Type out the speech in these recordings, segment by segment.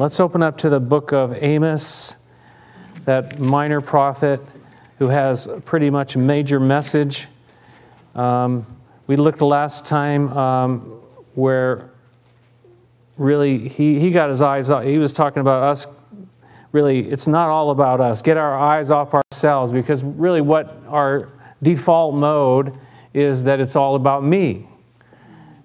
Let's open up to the book of Amos, that minor prophet who has pretty much a major message. Um, we looked last time um, where really he, he got his eyes off, he was talking about us. Really, it's not all about us. Get our eyes off ourselves because really what our default mode is that it's all about me.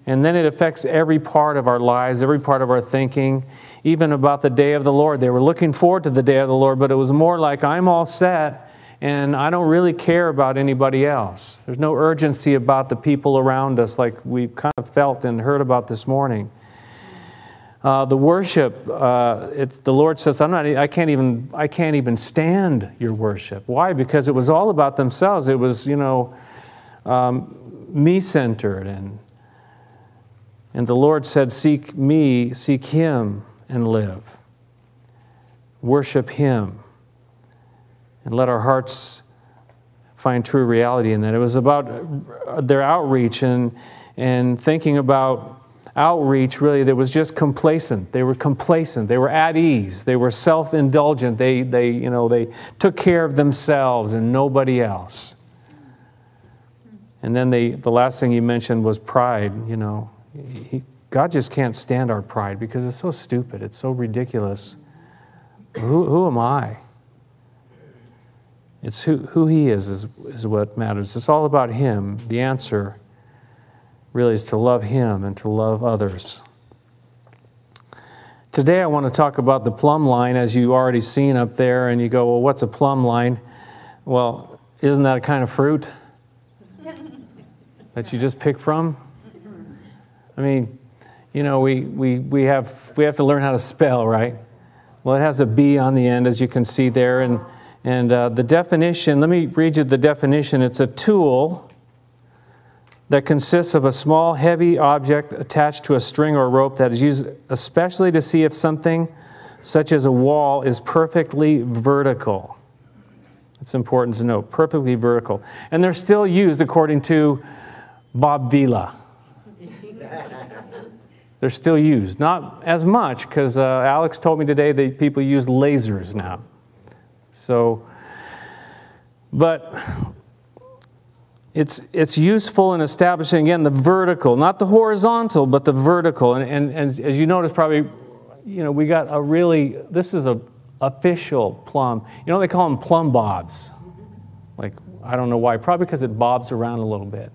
And then it affects every part of our lives, every part of our thinking, even about the day of the Lord. They were looking forward to the day of the Lord, but it was more like, I'm all set and I don't really care about anybody else. There's no urgency about the people around us like we've kind of felt and heard about this morning. Uh, the worship, uh, the Lord says, I'm not, I, can't even, I can't even stand your worship. Why? Because it was all about themselves. It was, you know, um, me centered and and the Lord said, Seek me, seek him, and live. Worship him. And let our hearts find true reality in that. It was about uh, their outreach and, and thinking about outreach, really, that was just complacent. They were complacent. They were at ease. They were self indulgent. They, they, you know, they took care of themselves and nobody else. And then they, the last thing he mentioned was pride, you know. He, God just can't stand our pride because it's so stupid, it's so ridiculous. Who, who am I? It's who, who He is, is, is what matters. It's all about Him. The answer really is to love Him and to love others. Today, I want to talk about the plumb line, as you already seen up there, and you go, Well, what's a plumb line? Well, isn't that a kind of fruit that you just pick from? I mean, you know, we, we, we, have, we have to learn how to spell, right? Well, it has a B on the end, as you can see there. And, and uh, the definition, let me read you the definition. It's a tool that consists of a small, heavy object attached to a string or rope that is used especially to see if something, such as a wall, is perfectly vertical. It's important to note, perfectly vertical. And they're still used according to Bob Vila. They're still used. Not as much, because uh, Alex told me today that people use lasers now. So, but it's, it's useful in establishing, again, the vertical, not the horizontal, but the vertical. And, and, and as you notice, probably, you know, we got a really, this is a official plumb. You know, they call them plumb bobs. Like, I don't know why, probably because it bobs around a little bit.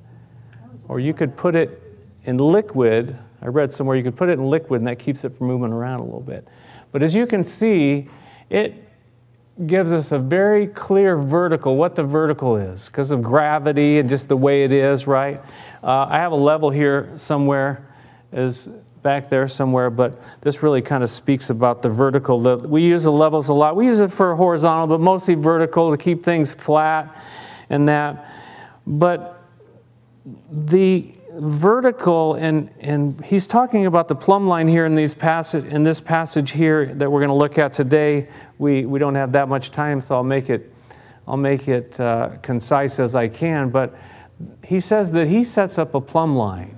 Or you could put it in liquid. I read somewhere you could put it in liquid and that keeps it from moving around a little bit. But as you can see, it gives us a very clear vertical, what the vertical is, because of gravity and just the way it is, right? Uh, I have a level here somewhere, is back there somewhere, but this really kind of speaks about the vertical. We use the levels a lot. We use it for horizontal, but mostly vertical to keep things flat and that. But the vertical, and, and he's talking about the plumb line here in, these passage, in this passage here that we're going to look at today. We, we don't have that much time, so I'll make it, I'll make it uh, concise as I can. But he says that he sets up a plumb line.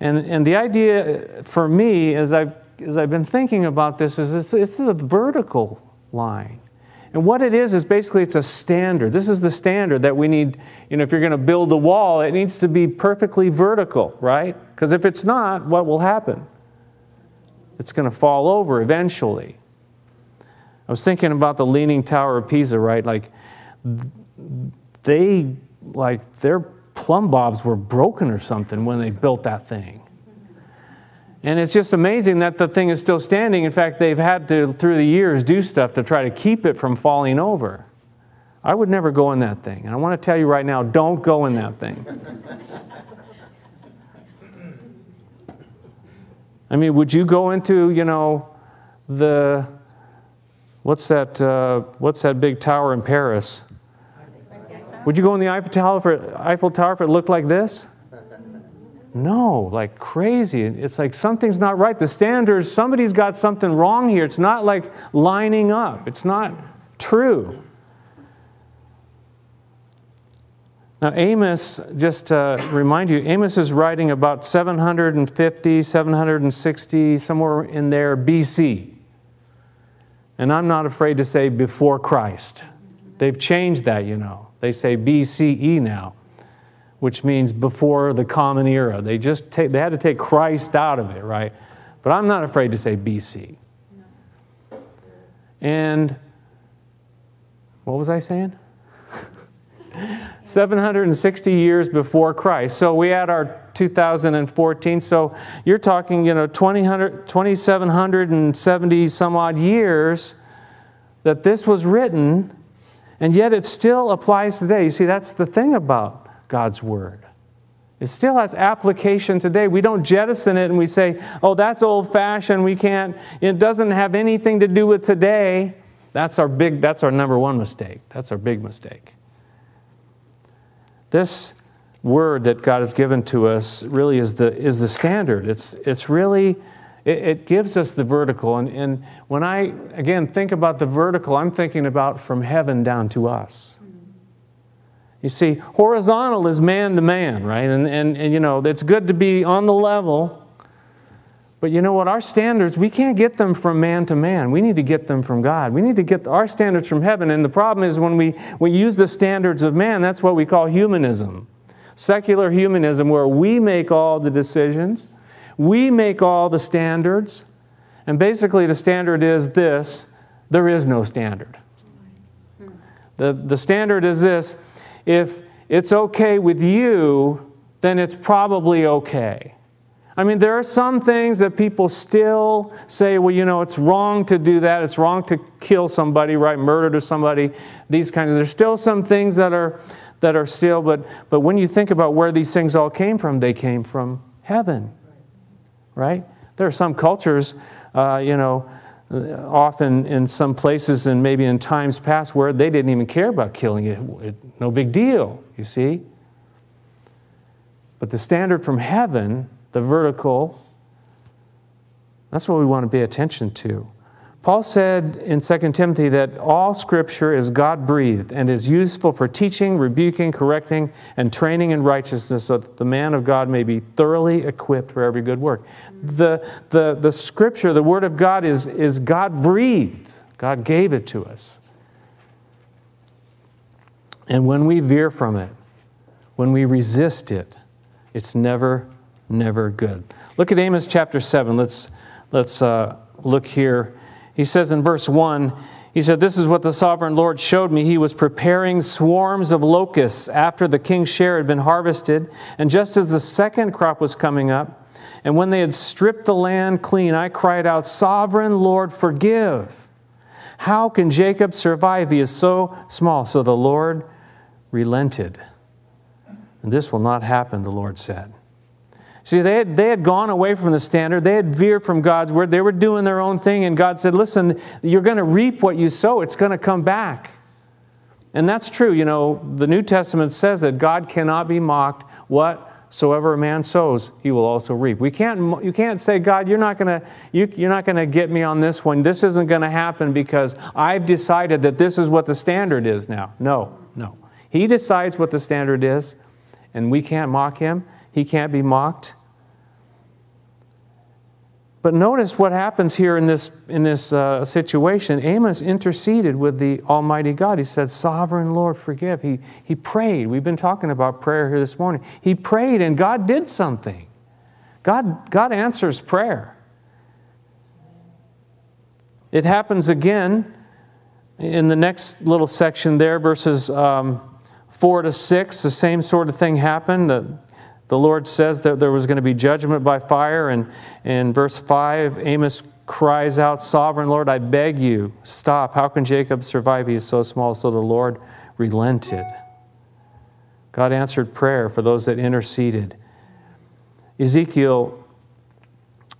And, and the idea for me, as I've, as I've been thinking about this, is it's, it's the vertical line. And what it is, is basically it's a standard. This is the standard that we need, you know, if you're going to build a wall, it needs to be perfectly vertical, right? Because if it's not, what will happen? It's going to fall over eventually. I was thinking about the Leaning Tower of Pisa, right? Like, they, like, their plumb bobs were broken or something when they built that thing. And it's just amazing that the thing is still standing. In fact, they've had to, through the years, do stuff to try to keep it from falling over. I would never go in that thing. And I want to tell you right now don't go in that thing. I mean, would you go into, you know, the, what's that, uh, what's that big tower in Paris? Would you go in the Eiffel Tower, Eiffel Tower if it looked like this? No, like crazy. It's like something's not right. The standards, somebody's got something wrong here. It's not like lining up, it's not true. Now, Amos, just to remind you, Amos is writing about 750, 760, somewhere in there BC. And I'm not afraid to say before Christ. They've changed that, you know. They say BCE now, which means before the common era. They just take, they had to take Christ out of it, right? But I'm not afraid to say BC. And what was I saying? 760 years before Christ. So we had our 2014. So you're talking, you know, 2,770 some odd years that this was written, and yet it still applies today. You see, that's the thing about God's Word. It still has application today. We don't jettison it and we say, oh, that's old fashioned. We can't, it doesn't have anything to do with today. That's our big, that's our number one mistake. That's our big mistake. This word that God has given to us really is the, is the standard. It's, it's really, it, it gives us the vertical. And, and when I, again, think about the vertical, I'm thinking about from heaven down to us. You see, horizontal is man to man, right? And, and, and you know, it's good to be on the level. But you know what? Our standards, we can't get them from man to man. We need to get them from God. We need to get our standards from heaven. And the problem is when we, we use the standards of man, that's what we call humanism. Secular humanism, where we make all the decisions, we make all the standards. And basically, the standard is this there is no standard. The, the standard is this if it's okay with you, then it's probably okay. I mean, there are some things that people still say, well, you know, it's wrong to do that. It's wrong to kill somebody, right? Murder to somebody. These kinds of, there's still some things that are, that are still, but, but when you think about where these things all came from, they came from heaven, right? There are some cultures, uh, you know, often in some places and maybe in times past where they didn't even care about killing it. it no big deal, you see. But the standard from heaven the vertical. That's what we want to pay attention to. Paul said in 2 Timothy that all scripture is God breathed and is useful for teaching, rebuking, correcting, and training in righteousness so that the man of God may be thoroughly equipped for every good work. The, the, the scripture, the word of God, is, is God breathed. God gave it to us. And when we veer from it, when we resist it, it's never never good. Look at Amos chapter 7. Let's, let's uh, look here. He says in verse 1, he said, This is what the sovereign Lord showed me. He was preparing swarms of locusts after the king's share had been harvested, and just as the second crop was coming up, and when they had stripped the land clean, I cried out, Sovereign Lord, forgive. How can Jacob survive? He is so small. So the Lord relented. And this will not happen, the Lord said. See, they had, they had gone away from the standard. They had veered from God's word. They were doing their own thing. And God said, Listen, you're going to reap what you sow, it's going to come back. And that's true. You know, the New Testament says that God cannot be mocked. Whatsoever a man sows, he will also reap. We can't, you can't say, God, you're not going you, you're not going to get me on this one. This isn't going to happen because I've decided that this is what the standard is now. No, no. He decides what the standard is, and we can't mock him. He can't be mocked. But notice what happens here in this, in this uh, situation. Amos interceded with the Almighty God. He said, Sovereign Lord, forgive. He, he prayed. We've been talking about prayer here this morning. He prayed and God did something. God, God answers prayer. It happens again in the next little section there, verses um, 4 to 6. The same sort of thing happened. The the Lord says that there was going to be judgment by fire. And in verse 5, Amos cries out, Sovereign Lord, I beg you, stop. How can Jacob survive? He is so small. So the Lord relented. God answered prayer for those that interceded. Ezekiel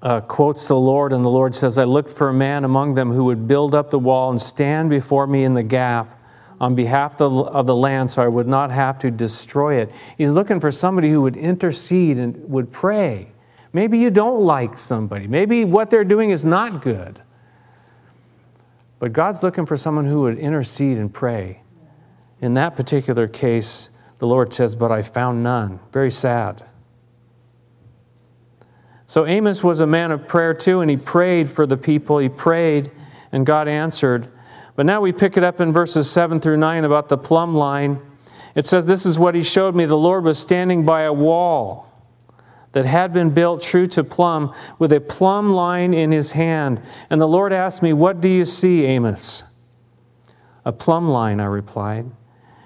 uh, quotes the Lord, and the Lord says, I looked for a man among them who would build up the wall and stand before me in the gap on behalf of the land so I would not have to destroy it. He's looking for somebody who would intercede and would pray. Maybe you don't like somebody. Maybe what they're doing is not good. But God's looking for someone who would intercede and pray. In that particular case, The Lord says, But I found none. Very sad. So Amos was a man of prayer too, and he prayed for the people. He prayed, and God answered. But now we pick it up in verses 7 through 9 about the plumb line. It says, This is what he showed me. The Lord was standing by a wall that had been built true to plumb with a plumb line in his hand. And the Lord asked me, What do you see, Amos? A plumb line, I replied.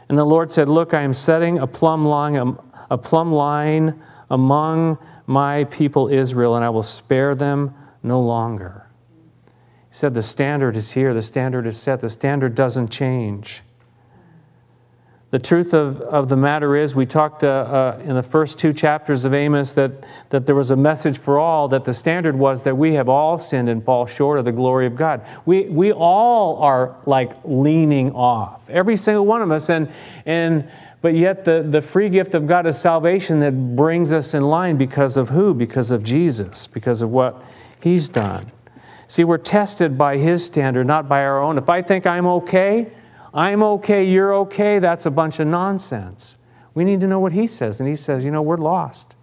And the Lord said, Look, I am setting a plumb line, um, a plumb line among my people Israel, and I will spare them no longer. He said, The standard is here, the standard is set, the standard doesn't change. The truth of, of the matter is, we talked uh, uh, in the first two chapters of Amos that, that there was a message for all, that the standard was that we have all sinned and fall short of the glory of God. We, we all are like leaning off, every single one of us. And, and, but yet, the, the free gift of God is salvation that brings us in line because of who? Because of Jesus, because of what He's done. See, we're tested by His standard, not by our own. If I think I'm okay, I'm okay, you're okay, that's a bunch of nonsense. We need to know what he says. And he says, you know, we're lost.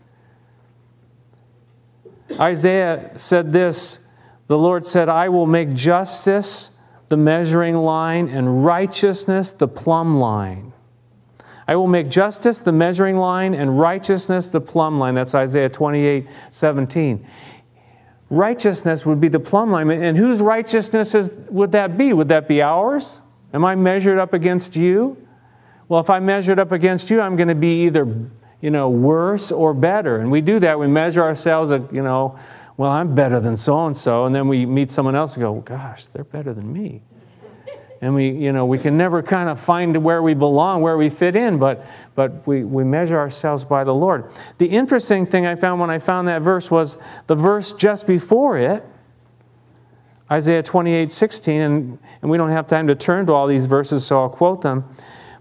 Isaiah said this The Lord said, I will make justice the measuring line and righteousness the plumb line. I will make justice the measuring line and righteousness the plumb line. That's Isaiah 28 17. Righteousness would be the plumb line. And whose righteousness is, would that be? Would that be ours? Am I measured up against you? Well, if I measured up against you, I'm going to be either, you know, worse or better. And we do that. We measure ourselves, you know, well, I'm better than so and so. And then we meet someone else and go, gosh, they're better than me. And we, you know, we can never kind of find where we belong, where we fit in, but, but we, we measure ourselves by the Lord. The interesting thing I found when I found that verse was the verse just before it Isaiah 28 16, and, and we don't have time to turn to all these verses, so I'll quote them.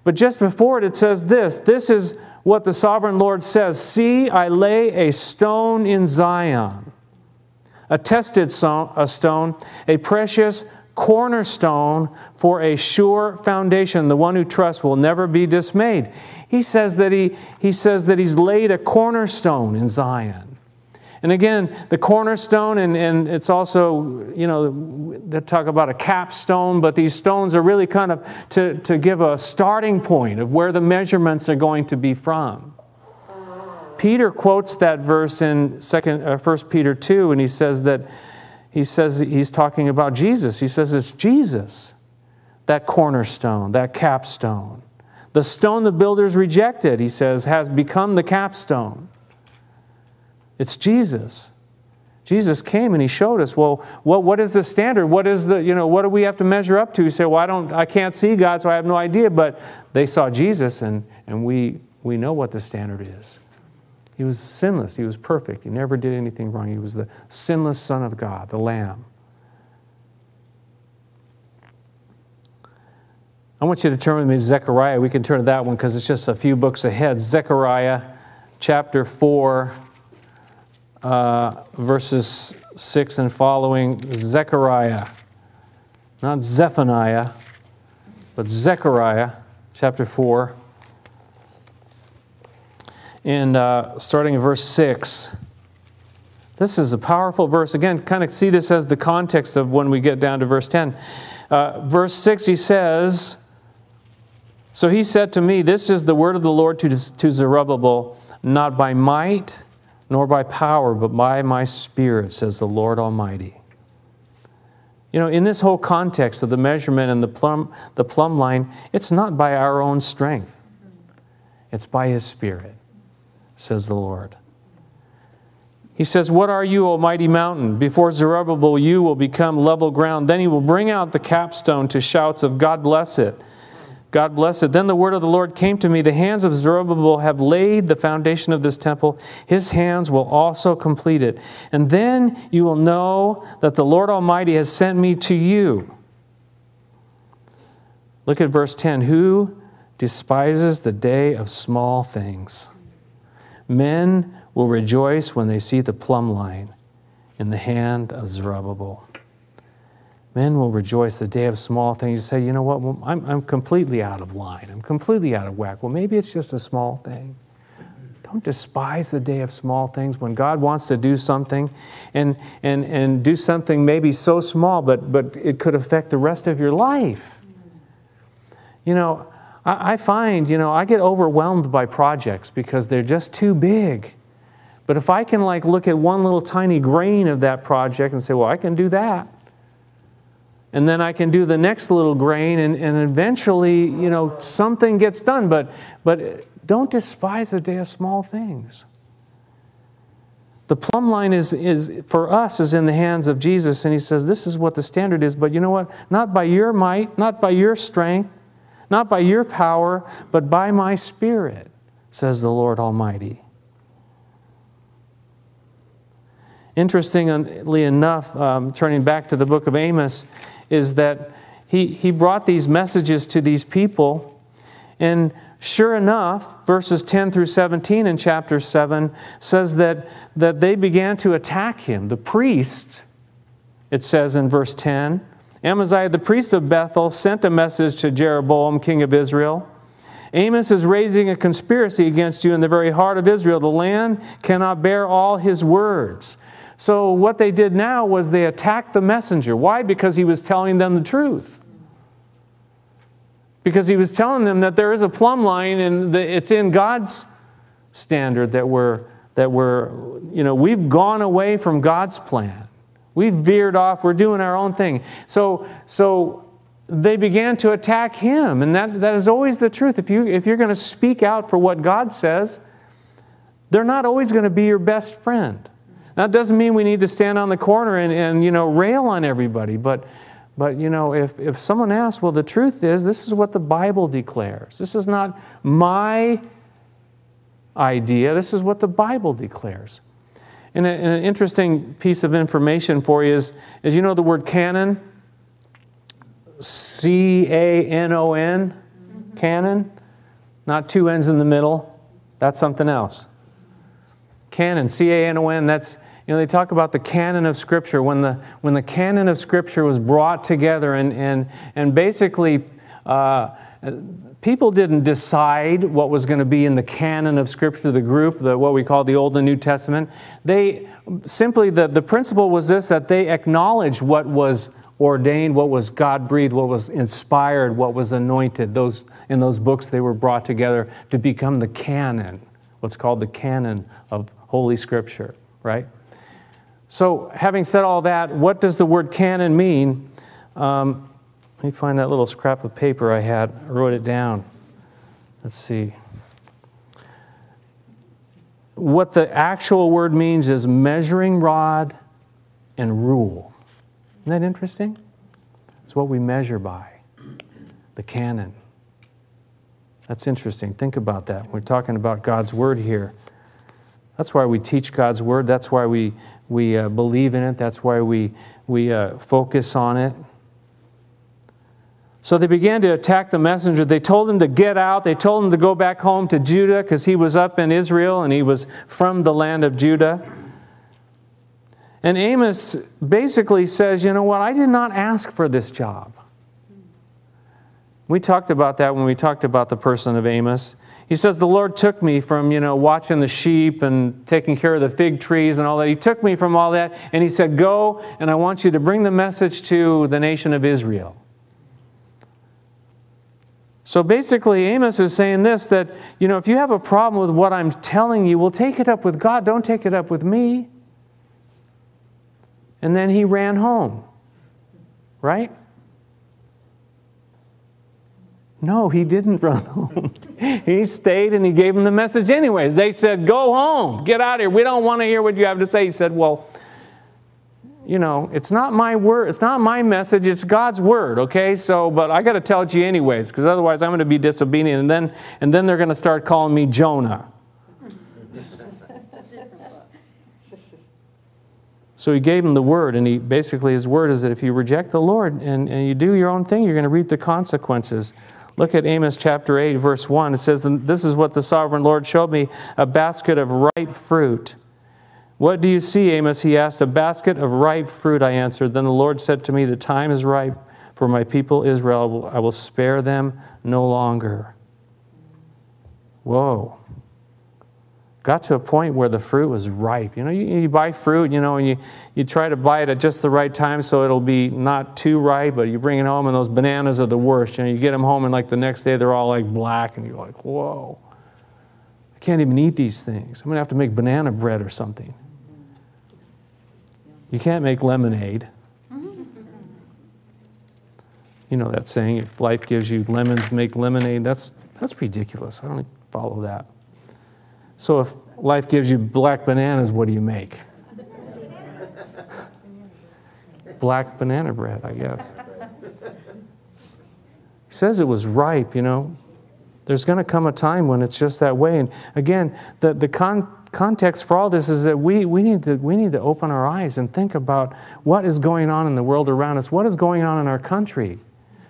But just before it, it says this this is what the sovereign Lord says See, I lay a stone in Zion, a tested stone, a stone, a precious cornerstone for a sure foundation. The one who trusts will never be dismayed. He says that, he, he says that he's laid a cornerstone in Zion. And again, the cornerstone, and, and it's also, you know, they talk about a capstone, but these stones are really kind of to, to give a starting point of where the measurements are going to be from. Peter quotes that verse in second, uh, 1 Peter 2, and he says that he says he's talking about Jesus. He says it's Jesus, that cornerstone, that capstone. The stone the builders rejected, he says, has become the capstone. It's Jesus. Jesus came and he showed us, well, what, what is the standard? What is the, you know, what do we have to measure up to? You say, well, I don't, I can't see God, so I have no idea. But they saw Jesus and, and we, we know what the standard is. He was sinless. He was perfect. He never did anything wrong. He was the sinless Son of God, the Lamb. I want you to turn with me to Zechariah. We can turn to that one because it's just a few books ahead. Zechariah chapter 4 uh, verses 6 and following, Zechariah, not Zephaniah, but Zechariah, chapter 4. And uh, starting in verse 6. This is a powerful verse. Again, kind of see this as the context of when we get down to verse 10. Uh, verse 6, he says, So he said to me, This is the word of the Lord to, to Zerubbabel, not by might nor by power, but by my Spirit, says the Lord Almighty. You know, in this whole context of the measurement and the plumb, the plumb line, it's not by our own strength, it's by His Spirit, says the Lord. He says, What are you, O mighty mountain? Before Zerubbabel, you will become level ground. Then he will bring out the capstone to shouts of God bless it. God bless it. Then the word of the Lord came to me The hands of Zerubbabel have laid the foundation of this temple. His hands will also complete it. And then you will know that the Lord Almighty has sent me to you. Look at verse 10 Who despises the day of small things? Men will rejoice when they see the plumb line in the hand of Zerubbabel. Men will rejoice the day of small things. You say, you know what, well, I'm, I'm completely out of line. I'm completely out of whack. Well, maybe it's just a small thing. Don't despise the day of small things. When God wants to do something and, and, and do something maybe so small, but, but it could affect the rest of your life. You know, I, find, you know, I get overwhelmed by projects because they're just too big. But if I can like look at one little tiny grain of that project and say, well, I can do that and then I can do the next little grain, and, and eventually, you know, something gets done. But, but don't despise the day of small things. The plumb line is, is, for us, is in the hands of Jesus, and He says, This is what the standard is. But you know what? Not by your might, not by your strength, not by your power, but by my Spirit, says the Lord Almighty. Interestingly enough, um, turning back to the book of Amos, is that he, he brought these messages to these people. And sure enough, verses 10 through 17 in chapter 7 says that, that they began to attack him. The priest, it says in verse 10, Amaziah, the priest of Bethel, sent a message to Jeroboam, king of Israel. Amos is raising a conspiracy against you in the very heart of Israel. The land cannot bear all his words. So, what they did now was they attacked the messenger. Why? Because he was telling them the truth. Because he was telling them that there is a plumb line and it's in God's standard that we're, that we're, you know, we've gone away from God's plan. We've veered off, we're doing our own thing. So, so they began to attack him, and that, that is always the truth. If, you, if you're going to speak out for what God says, they're not always going to be your best friend. That doesn't mean we need to stand on the corner and, and you know, rail on everybody, but, but you know, if, if someone asks, well, the truth is, this is what the Bible declares. This is not my idea, this is what the Bible declares. And, a, and an interesting piece of information for you is, is you know the word canon? C A N O N? Canon? Not two N's in the middle. That's something else. Canon, C A N O N, that's, you know, they talk about the canon of Scripture. When the, when the canon of Scripture was brought together, and, and, and basically, uh, people didn't decide what was going to be in the canon of Scripture, the group, the, what we call the Old and New Testament. They simply, the, the principle was this that they acknowledged what was ordained, what was God breathed, what was inspired, what was anointed. Those, in those books, they were brought together to become the canon, what's called the canon of Holy Scripture, right? So, having said all that, what does the word canon mean? Um, let me find that little scrap of paper I had. I wrote it down. Let's see. What the actual word means is measuring rod and rule. Isn't that interesting? It's what we measure by the canon. That's interesting. Think about that. We're talking about God's word here. That's why we teach God's word. That's why we, we uh, believe in it. That's why we, we uh, focus on it. So they began to attack the messenger. They told him to get out. They told him to go back home to Judah because he was up in Israel and he was from the land of Judah. And Amos basically says, You know what? I did not ask for this job. We talked about that when we talked about the person of Amos. He says, The Lord took me from, you know, watching the sheep and taking care of the fig trees and all that. He took me from all that and he said, Go and I want you to bring the message to the nation of Israel. So basically, Amos is saying this that, you know, if you have a problem with what I'm telling you, well, take it up with God. Don't take it up with me. And then he ran home, right? No, he didn't run home. he stayed and he gave them the message anyways. They said, Go home, get out of here. We don't want to hear what you have to say. He said, Well, you know, it's not my word, it's not my message, it's God's word, okay? So, but I got to tell it to you anyways, because otherwise I'm going to be disobedient, and then, and then they're going to start calling me Jonah. So he gave him the word, and he basically his word is that if you reject the Lord and, and you do your own thing, you're going to reap the consequences. Look at Amos chapter 8, verse 1. It says, This is what the sovereign Lord showed me a basket of ripe fruit. What do you see, Amos? He asked. A basket of ripe fruit, I answered. Then the Lord said to me, The time is ripe for my people Israel. I will spare them no longer. Whoa. Got to a point where the fruit was ripe. You know, you, you, buy fruit, you know, and you, you try to buy it at just the right time so it'll be not too ripe, but you bring it home and those bananas are the worst. You know, you get them home and like the next day they're all like black and you're like, whoa. I can't even eat these things. I'm going to have to make banana bread or something. You can't make lemonade. You know that saying, if life gives you lemons, make lemonade. That's, that's ridiculous. I don't follow that. So if life gives you black bananas, what do you make? black banana bread, I guess. He says it was ripe, you know. There's going to come a time when it's just that way. And again, the, the con- context for all this is that we, we, need to, we need to open our eyes and think about what is going on in the world around us, what is going on in our country.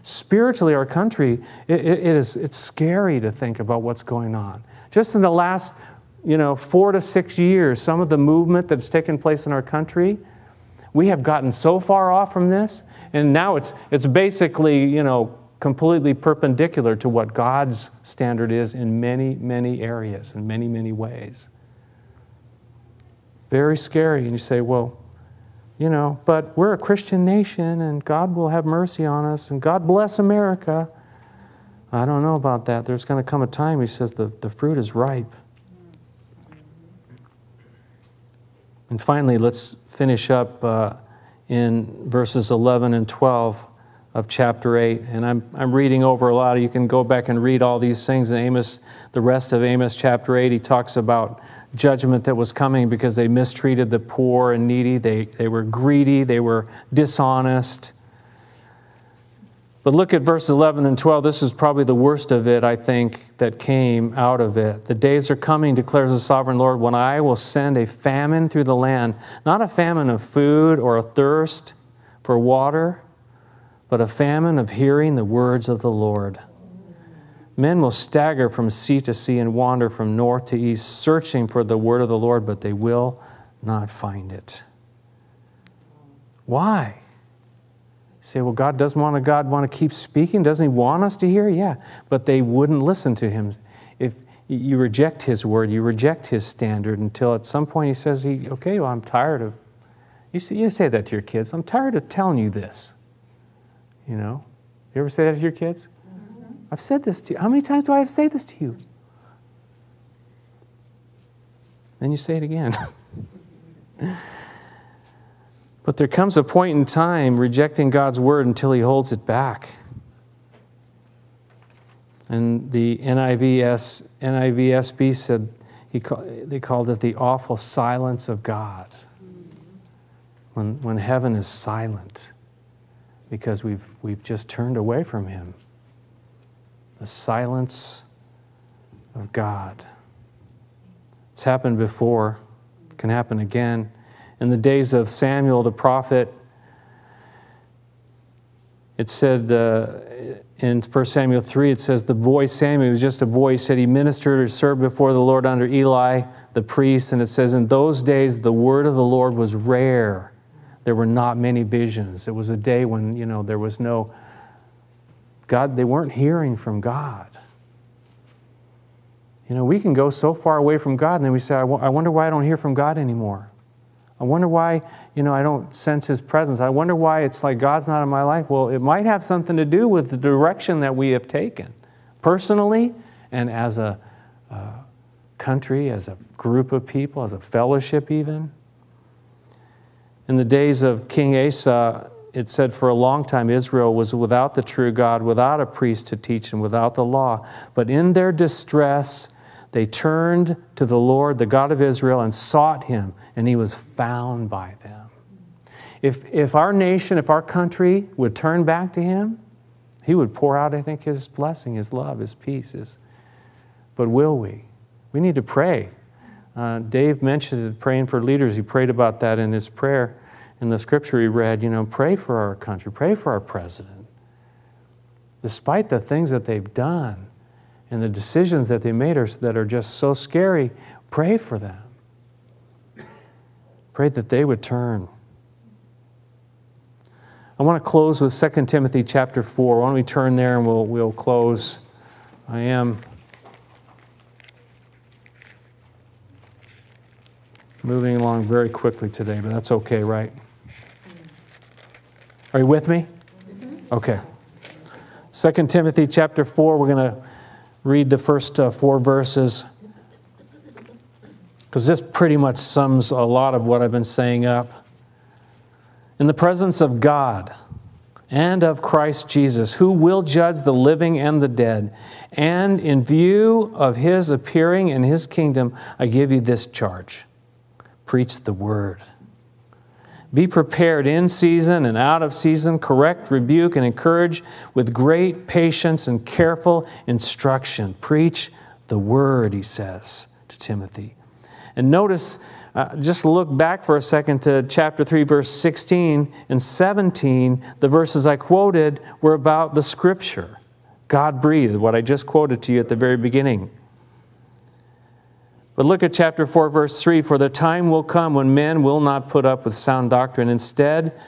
Spiritually, our country, it, it is, it's scary to think about what's going on. Just in the last, you know, four to six years, some of the movement that's taken place in our country, we have gotten so far off from this, and now it's, it's basically, you know, completely perpendicular to what God's standard is in many, many areas, in many, many ways. Very scary. And you say, well, you know, but we're a Christian nation and God will have mercy on us and God bless America. I don't know about that. There's going to come a time, he says, the, the fruit is ripe. And finally, let's finish up uh, in verses 11 and 12 of chapter 8. And I'm, I'm reading over a lot. You can go back and read all these things in Amos, the rest of Amos chapter 8. He talks about judgment that was coming because they mistreated the poor and needy. They, they were greedy, they were dishonest. But look at verse 11 and 12. This is probably the worst of it, I think, that came out of it. The days are coming, declares the sovereign Lord, when I will send a famine through the land, not a famine of food or a thirst for water, but a famine of hearing the words of the Lord. Men will stagger from sea to sea and wander from north to east, searching for the word of the Lord, but they will not find it. Why? You say, well, God doesn't want to, God want to keep speaking? Doesn't He want us to hear? Yeah, but they wouldn't listen to Him. If you reject His word, you reject His standard until at some point He says, he, okay, well, I'm tired of, you, see, you say that to your kids, I'm tired of telling you this. You know? You ever say that to your kids? Mm-hmm. I've said this to you. How many times do I have to say this to you? Then you say it again. but there comes a point in time rejecting God's word until he holds it back. And the NIVS, NIVSB said, he call, they called it the awful silence of God. Mm-hmm. When, when heaven is silent because we've, we've just turned away from him the silence of God. It's happened before, it can happen again. In the days of Samuel the prophet, it said uh, in 1 Samuel 3, it says, The boy Samuel was just a boy. He said he ministered or served before the Lord under Eli the priest. And it says, In those days, the word of the Lord was rare. There were not many visions. It was a day when, you know, there was no God, they weren't hearing from God. You know, we can go so far away from God and then we say, I, w- I wonder why I don't hear from God anymore. I wonder why, you know, I don't sense His presence. I wonder why it's like God's not in my life. Well, it might have something to do with the direction that we have taken, personally and as a uh, country, as a group of people, as a fellowship, even. In the days of King Asa, it said for a long time Israel was without the true God, without a priest to teach them, without the law. But in their distress, they turned to the Lord, the God of Israel, and sought him, and he was found by them. If, if our nation, if our country would turn back to him, he would pour out, I think, his blessing, his love, his peace. His, but will we? We need to pray. Uh, Dave mentioned praying for leaders. He prayed about that in his prayer in the scripture he read, you know, pray for our country, pray for our president. Despite the things that they've done and the decisions that they made are, that are just so scary, pray for them. Pray that they would turn. I want to close with 2 Timothy chapter 4. Why don't we turn there and we'll, we'll close. I am moving along very quickly today, but that's okay, right? Are you with me? Okay. 2 Timothy chapter 4, we're going to read the first uh, four verses because this pretty much sums a lot of what I've been saying up. In the presence of God and of Christ Jesus, who will judge the living and the dead, and in view of his appearing in his kingdom, I give you this charge preach the word. Be prepared in season and out of season, correct, rebuke, and encourage with great patience and careful instruction. Preach the word, he says to Timothy. And notice, uh, just look back for a second to chapter 3, verse 16 and 17. The verses I quoted were about the scripture. God breathed, what I just quoted to you at the very beginning. But look at chapter 4, verse 3 For the time will come when men will not put up with sound doctrine. Instead,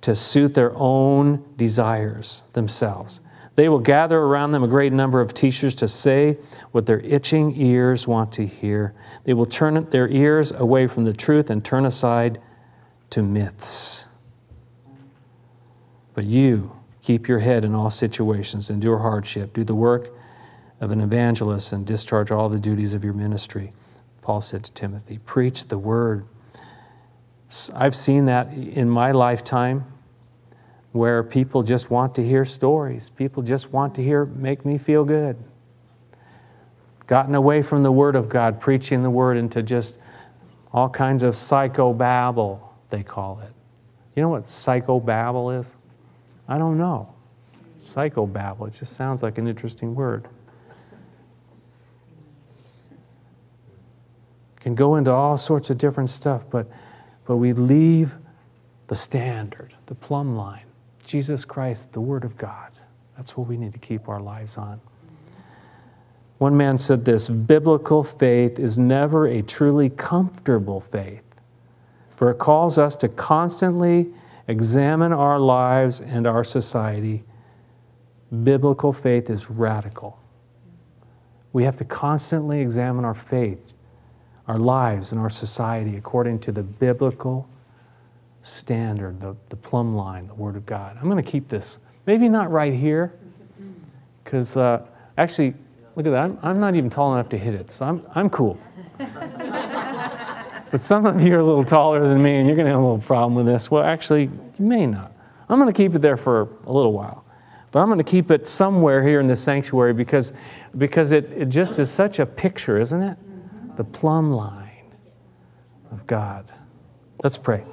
to suit their own desires themselves. They will gather around them a great number of teachers to say what their itching ears want to hear. They will turn their ears away from the truth and turn aside to myths. But you keep your head in all situations, endure hardship, do the work of an evangelist and discharge all the duties of your ministry. Paul said to Timothy, Preach the word. I've seen that in my lifetime where people just want to hear stories. People just want to hear, make me feel good. Gotten away from the Word of God, preaching the Word into just all kinds of psychobabble, they call it. You know what psychobabble is? I don't know. Psychobabble, it just sounds like an interesting word. Can go into all sorts of different stuff, but, but we leave the standard, the plumb line Jesus Christ, the Word of God. That's what we need to keep our lives on. One man said this biblical faith is never a truly comfortable faith, for it calls us to constantly examine our lives and our society. Biblical faith is radical. We have to constantly examine our faith our lives and our society according to the biblical standard, the, the plumb line, the Word of God. I'm going to keep this, maybe not right here, because uh, actually, look at that, I'm, I'm not even tall enough to hit it, so I'm, I'm cool. but some of you are a little taller than me and you're going to have a little problem with this. Well, actually, you may not. I'm going to keep it there for a little while. But I'm going to keep it somewhere here in the sanctuary because, because it, it just is such a picture, isn't it? The plumb line of God. Let's pray.